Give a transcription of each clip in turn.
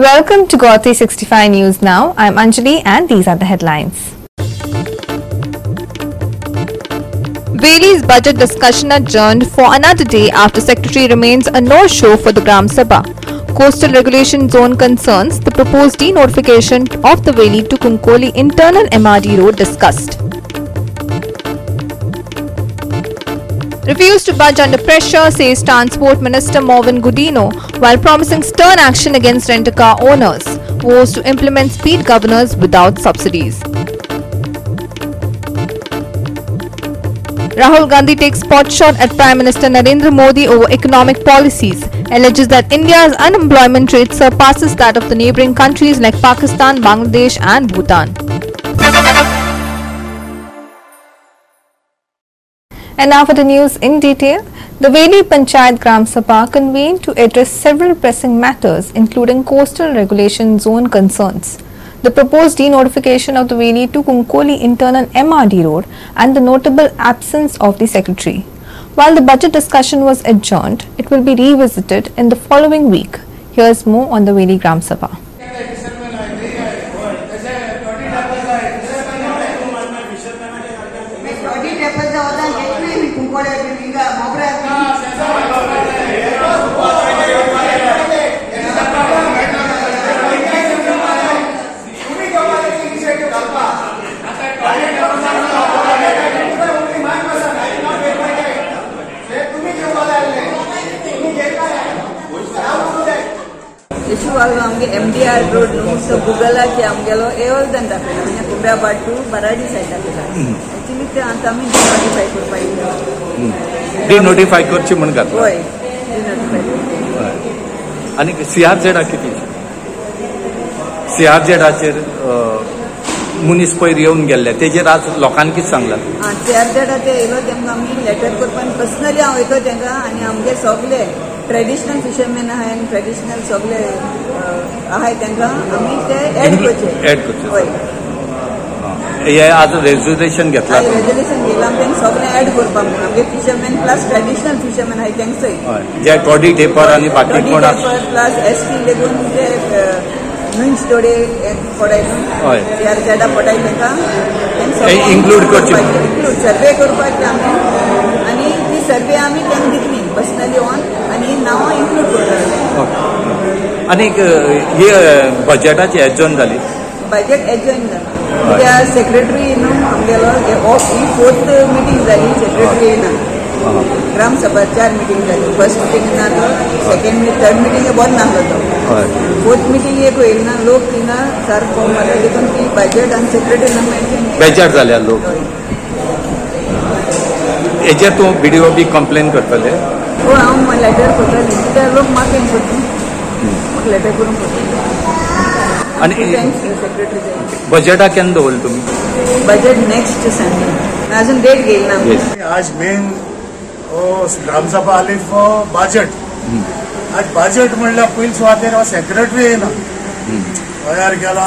Welcome to Goa 365 News Now. I'm Anjali and these are the headlines. Veli's budget discussion adjourned for another day after Secretary remains a no-show for the Gram Sabha. Coastal Regulation Zone concerns the proposed denotification of the Veli to Kunkoli internal MRD road discussed. Refused to budge under pressure, says Transport Minister Mauvin Godinho, while promising stern action against rent-a-car owners. Vows to implement speed governors without subsidies. Rahul Gandhi takes pot shot at Prime Minister Narendra Modi over economic policies, alleges that India's unemployment rate surpasses that of the neighbouring countries like Pakistan, Bangladesh and Bhutan. And now for the news in detail. The Veli Panchayat Gram Sabha convened to address several pressing matters including coastal regulation zone concerns, the proposed denotification of the Veli to Kunkoli internal MRD road and the notable absence of the secretary. While the budget discussion was adjourned, it will be revisited in the following week. Here's more on the Veli Gram Sabha. ಯಶುವಾಗ ನಮಗೆ M D R road so Google ಹಾಕಿ ನಮಗೆಲ್ಲ ಏವಲ್ದನ್ ದಾಖಲೆ ಮನೆ ಕುಂಬ್ಯಾ ಬಾಟು ಬರಾಡಿ side ದಾಖಲೆ actually ते आता आम्ही डिनोटिफाय करपाक येयलो डिनोटिफाय करची म्हण घातलो. हय. डिनोटिफाय आनी सी आर झेडा किती? सी आर झेडाचेर मनीस पयर येवन गेल्ले तेजेर आज लोकांनी कितें सांगलां सी आर झेडा ते येयलो तेंकां आमी लेटर करपाक पर्सनली हांव येतो तेंकां आनी आमगे सगले. ट्रेडिशनल फिशरमॅन आनी ट्रेडिशनल सगळे अ, आहाय आमी ते एड करचे Add करचे. होय हे। आज रेजोल्युशन घेतला रेजोल्युशन घेयला आमी तेंकां सगळे एड करपाक म्हणून आमगे फिशरमॅन प्लस ट्रेडिशनल फिशरमॅन आहाय तेंचोय जे टॉडी टेपर आनी बाकी कोण प्लस एस टी लेगून ते नुंच थोडे पडाय हय. चार देडा पडाय तेंकां include करचे. इन्क्लूड सर्वे करपाक आमी आनी ती सर्वे आमी तेंकां दितली पर्सनली ऑन आनी नांवां इन्क्लूड करतले आनी हे बजेटाची एजॉन जाली बजेट एजॉइन जाता कित्याक सेक्रेटरी न्हू आमगेलो हे ऑफ ही फोर्थ मिटींग जाली सेक्रेटरी ग्राम सभा चार मिटींग जाली फर्स्ट मिटींग ना तो सेकंड मिटींग थर्ड मिटींग बंद नासलो तो फोर्थ मिटींग एक ना लोक थिंगा सर फॉर्म मारता देखून ती बजेट आनी सेक्रेटरी ना बेजार जाल्या लोक. हेजेर तूं बिडिओ बी कंप्लेन करतले हो हांव लेटर करतलें कित्याक लोक म्हाका हें करता म्हाका लेटर करून करता आनी सेक्रेटरी बजेटा केन्ना दवरले तुमी बजेट नेक्स्ट संडे अजून डेट घेईल ना. आज मेन ग्रामसभा आली फॉर बजेट आज बजेट म्हणल्यार पयलीं सुवातेर हो सेक्रेटरी येयना गोंयार गेला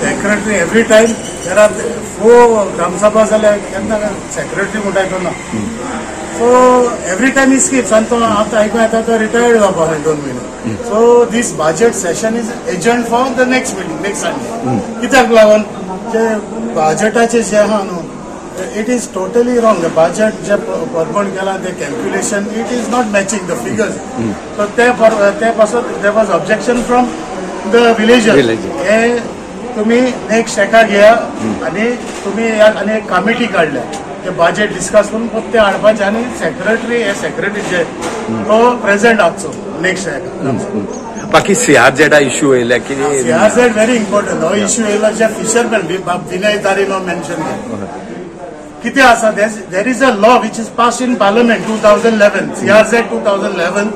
secretary every time there are four Gram Sabha जाल्यार केन्ना सेक्रेटरी म्हणटा ना सो So ही स्किप्स आणि तो आता after येतात रिटायर्ड upon in दोन महिने so this budget session is agent for the next meeting next Sunday. Hmm. कित्याक लागून जे बजेटाचे जे आहा न्हू it is totally wrong the budget जे परमण केला ते calculation it is not matching the figures so ते ते पासून they was objection from the villager हे तुम्ही नेक्स्ट शेकाक घ्या hmm. आनी तुम्ही आनी एक कमिटी काडल्या ते बजेट डिस्कस करून फक्त ते हाडपाचे आणि सेक्रेटरी हे सेक्रेटरी जे तो प्रेझेंट आसचो नेक्स्ट एका बाकी सीआरझेडा इश्यू येयल्या कितें सीआरझेड व्हेरी इम्पॉर्टंट हो इश्यू येयलो जे फिशरमॅन विनय तारीन मेन्शन किती आसा there is a law which is pass in parliament two thousand eleven CRZ two thousand eleven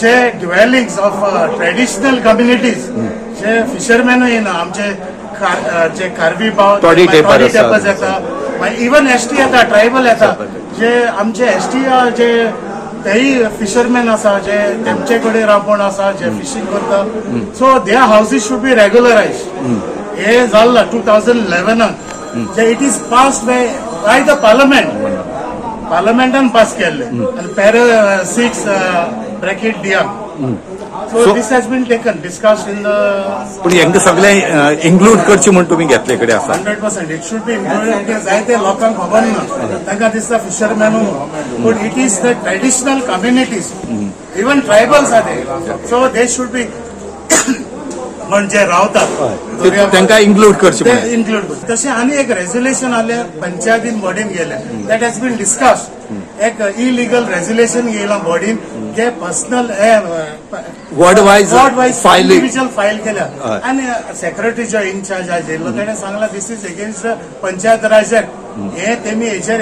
J dwellings of traditional communities जे फिशरमॅन येना आमचे जे कार्बी बाव येता इवन एस टी येता ट्रायबल येता जे आमचे एस टी जे तेही फिशरमॅन आसा जे तेमचे कडेन राबण आसा जे फिशींग करता. So they houses should be regularise हे जाल्ला टू थाउजंड इलेवनान जे it is pass by by the parliament पार्लमेंटान pass केल्ले आनी पॅरा सिक्स ब्रॅकेट दिया. So this has been taken, discussed in the पूण हेंकां सगळें इन्क्लूड करचें म्हण तुमी घेतले कडेन आसा hundred percent it should be जायते लोकांक खबर ना तांकां दिसता फिशरमॅन पूण it is the traditional communities even tribals are they so they should be म्हणजे रावतात. ते- तांकां इन्क्लूड करचें इन्क्लूड तशें आनी एक रेझोल्युशन आले पंचायतीन बॉडीन गेले. दॅट हॅज बीन डिस्कस एक इलिगल रेझोल्युशन येयला बॉडीन जे personal Ward wise ward wise file- individual file केल्या हय. आनी सेक्रेटरी जो इन्चार्ज आशिल्लो ताणें Sangla this is against Panchayat Raj act हे तेमी हेचेर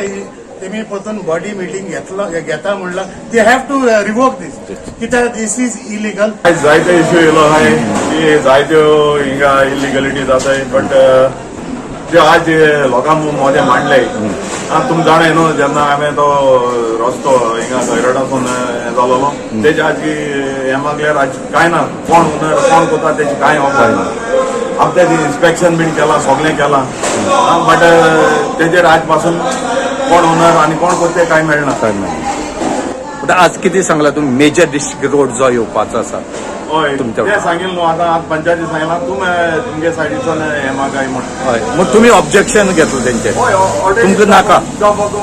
तेमी परतून बॉडी मिटींग घेतलो घेता म्हणला. They have to revoke this कित्याक दिस इज इलिगल जायते इश्यू येयलो आहाय की जायत्यो हिंगा इलिगलिटी जाताय. बट त्यो आज लोकां मोदे मांडले आतां तुमी न्हू जेन्ना हांवें तो रस्तो हिंगा गैरडासून हें जालोलो तेजे आज की हें मागल्यार आज कांय ना कोण ओनर कोण कोता तेजी कांय खबर ना. ती इन्स्पेक्शन बीन केलां सगळें केलां. बट तेजेर आज पासून कोण ओनर आनी कोण कोते कांय मेळना पूण आज कितें सांगला तुमी मेजर डिस्ट्रिक्ट रोड जो येवपाचो आसा हय. तुमच्या- तें सांगिल्लो न्हू आतां आज पंचायती सांगलां तुमी तुमगे सायडीच्यान हें मागाय म्हणून. हय. मग तुमी ऑब्जेक्शन घेतलो हय ऑर्डर तुमकां नाका.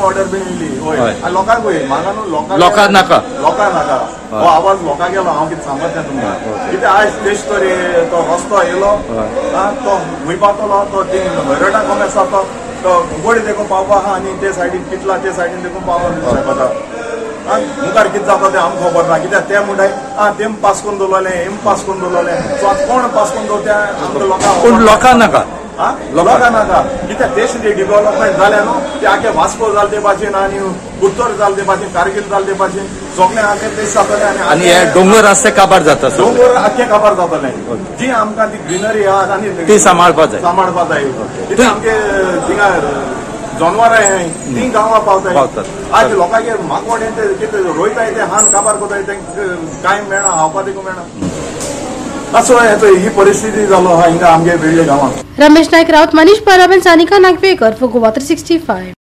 ऑर्डर बीन येयली हय. हय. लोकांक म्हाका न्हू लोकांक लोकांक नाका. लोकांक नाका. हो आवाज लोकांक गेलो हांव कितें सांगता तुमकां कित्याक आयज तरी तो रस्तो येयलो आं, तो खूंय पावतलो तो थिंग कोण आसा तो गोडी देखून पावपा आहा आनी ते सायडीन कितला ते सायडीन देखून सायबाता आं, मुखार कितें जाता तें आमकां खबर ना कित्याक ते म्हणटाय आं तेम पास करून दवरलें हेम पास करून दवरलें सो आतां कोण पास करून दवरता आमकां लोकांक पूण. लोकांक नाका. आं? लोकांक नाका. कित्याक देश डेव्हलपमेंट जालें न्हू ते आखे वास्को जाल ते भाशेन आनी उत्तर जाल ते भाशेन कारगिल जाल ते भाशेन सगळें आखे देश जातलें आनी हे डोंगर रस्ते काबार जाता. डोंगर आख्खे काबार जातलें जी आमकां ती ग्रिनरी आहा आनी ती सांबाळपा जाय. सांबाळपा जाय. आमगे थिंगा जनवरां हे ती गांवां पावताय पावतात. आज लोकांगे मागवडे ते कितें रोयताय ते हान काबार कोताय ते कांय मेळना खावपा देखून मेळना असो हे ही परिस्थिती जालो आहा हिंगा आमगे वेगळे गांवांत रमेश नायक राउत मनीष परब and Sanika Nagwekar for Goa 365.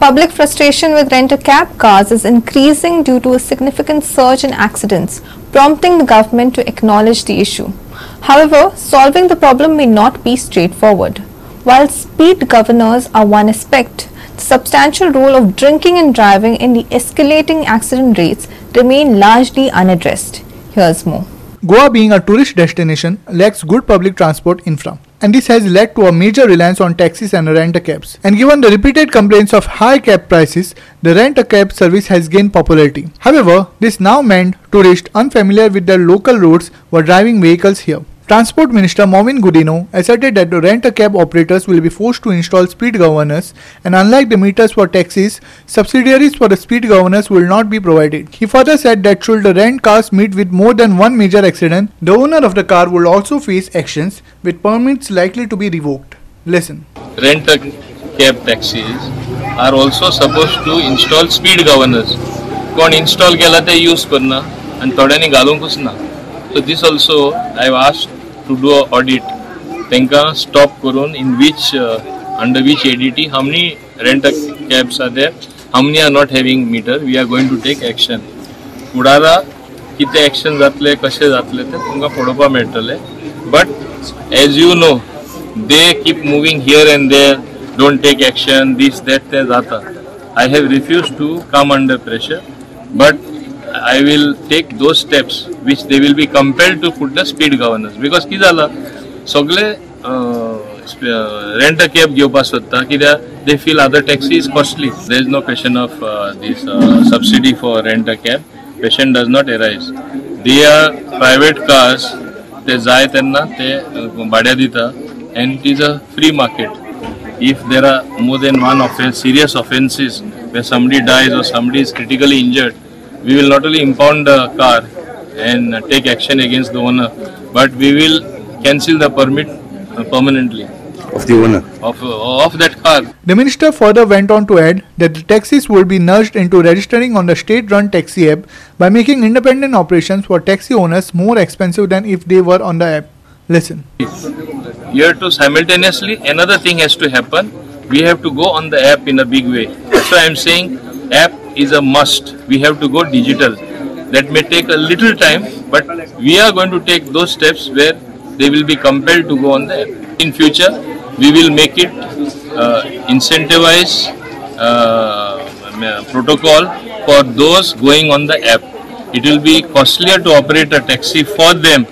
Public frustration with rent-a-cab cars is increasing due to a significant surge in accidents, prompting the government to acknowledge the issue. However, solving the problem may not be straightforward. While speed governors are one aspect, the substantial role of drinking and driving in the escalating accident rates remain largely unaddressed. Here's more. Goa being a tourist destination lacks good public transport infra. And this has led to a major reliance on taxis and rent-a-cabs. And given the repeated complaints of high cab prices, the rent-a-cab service has gained popularity. However, this now meant tourists unfamiliar with the local roads were driving vehicles here. Transport Minister Mauvin Godinho asserted that rent-a-cab operators will be forced to install speed governors and unlike the meters for taxis, subsidiaries for the speed governors will not be provided. He further said that should the rent cars meet with more than one major accident, the owner of the car will also face actions with permits likely to be revoked. Listen. Rent-a-cab taxis are also supposed to install speed governors. कोण install केला ते and करना आणि थोड्यांनी so this also I asked to do a audit तांकां stop करून in which under which ADT how many rent a cabs are there how many are not having meter we are going to take action. फुडारा कितें action जातले कशें जातले ते तुमकां पळोवपा मेळटले but as you know they keep moving here and there don't take action this that ते जाता I have refuse to come under pressure but I will take those steps which they will be compelled to put the speed governance because किती झालं सगळे rent a cab घेवपाक सोदता कित्याक they feel other taxi is costly there is no question of this subsidy for rent a cab patient does not arise they are private cars ते जाय तेन्ना ते भाड्या दिता and it is a free market if there are more than one offence serious offences way somebody dies or somebody is critically injured we will not only impound the car and take action against the owner, but we will cancel the permit uh, permanently of the owner. of uh, of that car. The minister further went on to add that the taxis will be nudged into registering on the state run taxi app by making independent operations for taxi owners more expensive than if they were on the app. Listen. You have to simultaneously another thing has to happen. We have to go on the app in a big way. That's why I'm saying app is a must. We have to go digital. That may take a little time, but we are going to take those steps where they will be compelled to go on the app. In future, we will make it uh, incentivize uh, protocol for those going on the app. It will be costlier to operate a taxi for them.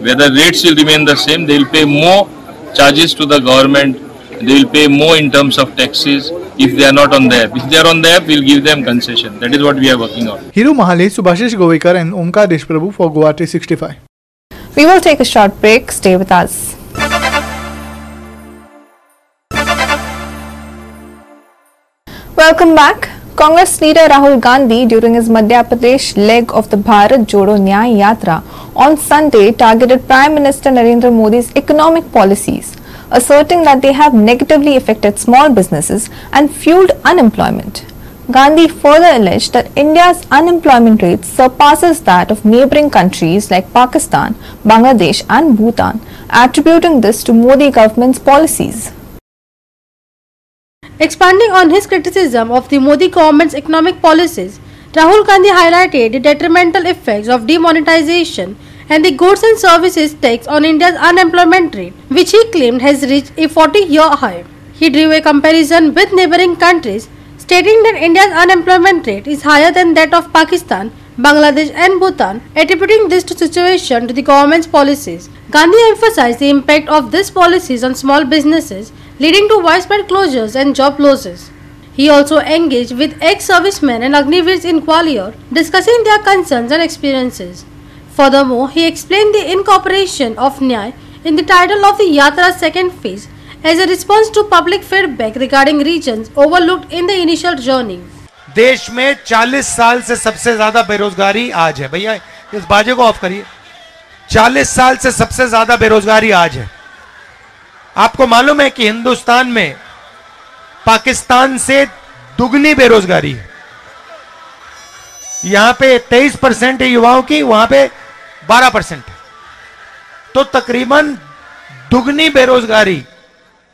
Whether rates will remain the same, they will pay more charges to the government. They will pay more in terms of taxes if they are not on the app. If they are on the app, we'll give them concession. That is what we are working on. Hiru Mahale, Subhashish Govekar and Omkar Deshprabhu for Goa 365. We will take a short break. Stay with us. Welcome back. Congress leader Rahul Gandhi during his Madhya Pradesh leg of the Bharat Jodo Nyay Yatra on Sunday targeted Prime Minister Narendra Modi's economic policies, asserting that they have negatively affected small businesses and fueled unemployment. Gandhi further alleged that India's unemployment rate surpasses that of neighboring countries like Pakistan, Bangladesh and Bhutan, attributing this to Modi government's policies. Expanding on his criticism of the Modi government's economic policies, Rahul Gandhi highlighted the detrimental effects of demonetization and the goods and services tax on India's unemployment rate, which he claimed has reached a 40 year high. He drew a comparison with neighboring countries, stating that India's unemployment rate is higher than that of Pakistan, Bangladesh, and Bhutan, attributing this to situation to the government's policies. Gandhi emphasized the impact of these policies on small businesses leading to widespread closures and job losses. He also engaged with ex-servicemen and Agniveers in Gwalior, discussing their concerns and experiences. Furthermore, he explained the incorporation of Nyay in the title of the Yatra's second phase as a response to public feedback regarding regions overlooked in the initial journey. देश में 40 साल से सबसे ज़्यादा बेरोजगारी आज है भैया इस बाजे को ऑफ़ करिए 40 साल से सबसे ज़्यादा बेरोजगारी आज है आपको मालूम है कि हिंदुस्तान में पाकिस्तान से दुगनी बेरोजगारी है यहाँ पे 23 परसेंट है युवाओं की वहाँ पे 12 परसेंट तो तकरीबन दुगनी बेरोजगारी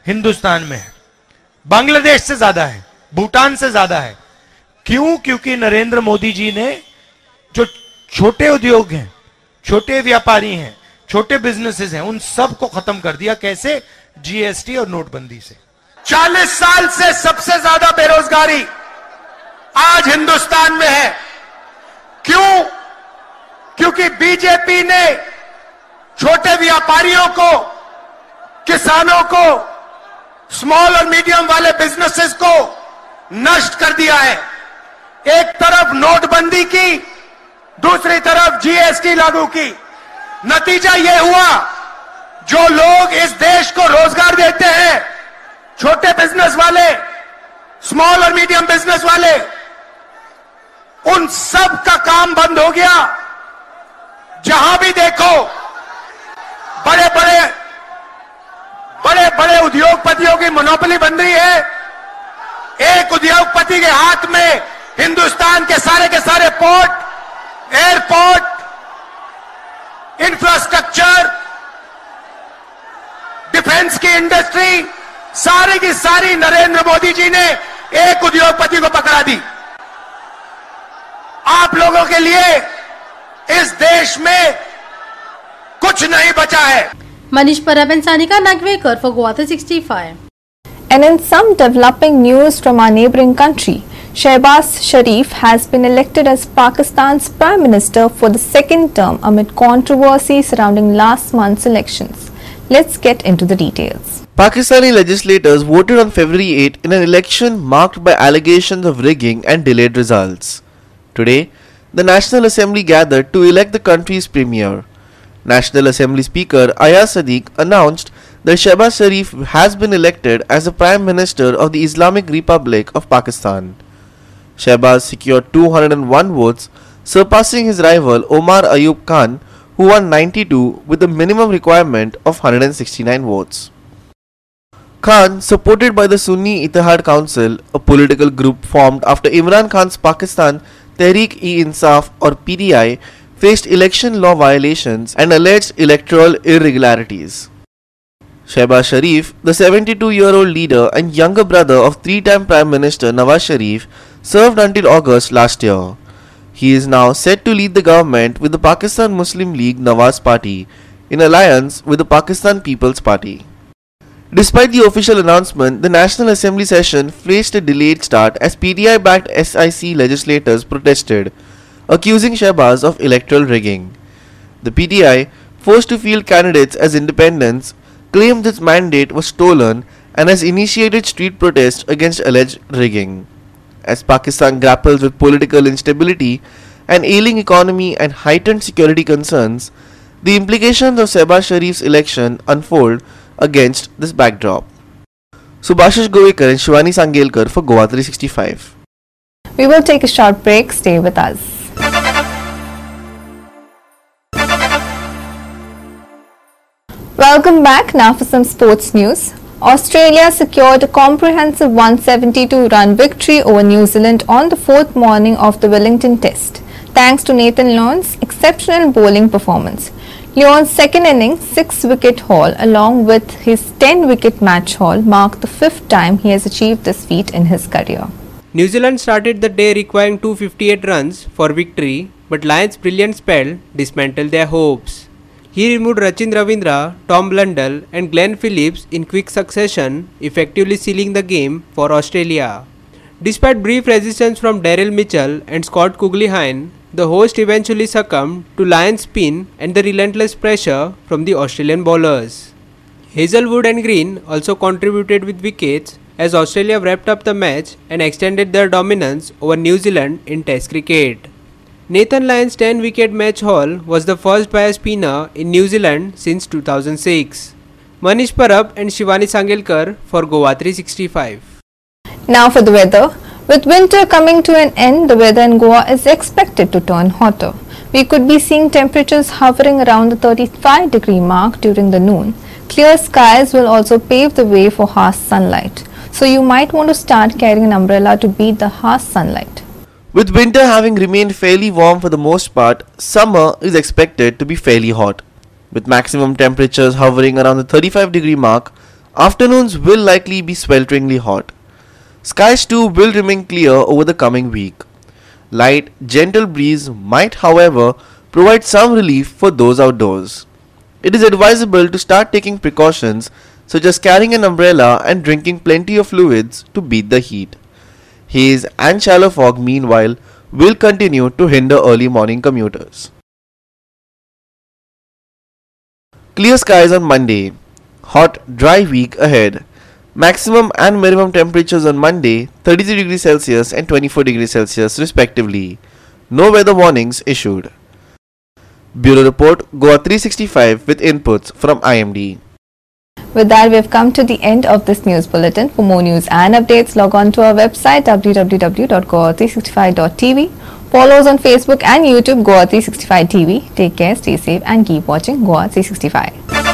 हिंदुस्तान में है। बांग्लादेश से ज़्यादा है, भूटान से ज़्यादा है। क्यों? क्योंकि नरेंद्र मोदी जी ने जो छोटे उद्योग हैं, छोटे व्यापारी हैं, छोटे बिजनेसेस हैं, उन सबको खत्म कर दिया। कैसे? जीएसटी और नोटबंदी से। 40 साल से सबसे ज़्यादा बेरोजगारी आज हिंदुस्तान में है। क्यों? क्योंकि बीजेपी ने छोटे व्यापारियों को, किसानों को स्मॉल और मीडियम वाले बिजनेसेस को नष्ट कर दिया है। एक तरफ़ नोटबंदी की, दूसरी तरफ़ जीएसटी लागू की। नतीजा यह हुआ, जो लोग इस देश को रोज़गार देते हैं, छोटे बिज़नेस वाले स्मॉल और मीडियम बिज़नेस वाले, उन सब का काम बंद हो गया। जहाँ भी देखो, बड़े बड़े बड़े बड़े उद्योगपतियों की मोनोपली बन रही है। एक उद्योगपति के हाथ में हिंदुस्तान के सारे के सारे पोर्ट एयरपोर्ट इंफ्रास्ट्रक्चर डिफेंस की इंडस्ट्री सारी की सारी नरेंद्र मोदी जी ने एक उद्योगपति को पकड़ा दी। आप लोगों के लिए इस देश में कुछ नहीं बचा है Manish Parab and Sanika Nagvekar for Goa 365. And in some developing news from our neighbouring country, Shehbaz Sharif has been elected as Pakistan's Prime Minister for the second term amid controversy surrounding last month's elections. Let's get into the details. Pakistani legislators voted on February 8 in an election marked by allegations of rigging and delayed results. Today, the National Assembly gathered to elect the country's premier. National Assembly Speaker Ayaz Sadiq announced that Shehbaz Sharif has been elected as the Prime Minister of the Islamic Republic of Pakistan. Shehbaz secured 201 votes, surpassing his rival Omar Ayub Khan, who won 92 with a minimum requirement of 169 votes. Khan, supported by the Sunni Ittihad Council, a political group formed after Imran Khan's Pakistan Tehreek-e-Insaf or PTI faced election law violations and alleged electoral irregularities. Shehbaz Sharif, the 72-year-old leader and younger brother of three-time Prime Minister Nawaz Sharif, served until August last year. He is now set to lead the government with the Pakistan Muslim League Nawaz Party in alliance with the Pakistan People's Party. Despite the official announcement, the National Assembly session faced a delayed start as PTI backed SIC legislators protested, accusing Shehbaz of electoral rigging. The PTI, forced to field candidates as independents, claimed its mandate was stolen and has initiated street protests against alleged rigging. As Pakistan grapples with political instability, an ailing economy, and heightened security concerns, the implications of Shehbaz Sharif's election unfold against this backdrop. Subhashish Govekar and Shivani Sangelkar for Goa 365. We will take a short break. Stay with us. Welcome back now for some sports news. Australia secured a comprehensive 172 run victory over New Zealand on the fourth morning of the Wellington Test, thanks to Nathan Lyon's exceptional bowling performance. Lyon's second innings, six wicket haul, along with his 10 wicket match haul, marked the fifth time he has achieved this feat in his career. New Zealand started the day requiring 258 runs for victory, but Lyon's brilliant spell dismantled their hopes. He removed Rachin Ravindra, Tom Blundell, and Glenn Phillips in quick succession, effectively sealing the game for Australia. Despite brief resistance from Daryl Mitchell and Scott Kuggeleijn, the host eventually succumbed to Lyon's spin and the relentless pressure from the Australian bowlers. Hazlewood and Green also contributed with wickets as Australia wrapped up the match and extended their dominance over New Zealand in Test cricket. Nathan Lyon's 10 wicket match haul was the first by a spinner in New Zealand since 2006. Manish Parab and Shivani Sangelkar for Goa 365. Now for the weather. With winter coming to an end, the weather in Goa is expected to turn hotter. We could be seeing temperatures hovering around the 35 degree mark during the noon. Clear skies will also pave the way for harsh sunlight. So you might want to start carrying an umbrella to beat the harsh sunlight. With winter having remained fairly warm for the most part, summer is expected to be fairly hot. With maximum temperatures hovering around the 35 degree mark, afternoons will likely be swelteringly hot. Skies too will remain clear over the coming week. Light, gentle breeze might, however, provide some relief for those outdoors. It is advisable to start taking precautions such as carrying an umbrella and drinking plenty of fluids to beat the heat. Haze and shallow fog, meanwhile, will continue to hinder early morning commuters. Clear skies on Monday. Hot, dry week ahead. Maximum and minimum temperatures on Monday 33 degrees Celsius and 24 degrees Celsius respectively. No weather warnings issued. Bureau Report Goa 365 with inputs from IMD. With that, we have come to the end of this news bulletin. For more news and updates, log on to our website www.goa365.tv. Follow us on Facebook and YouTube Goa 365 TV. Take care, stay safe, and keep watching Goa 365.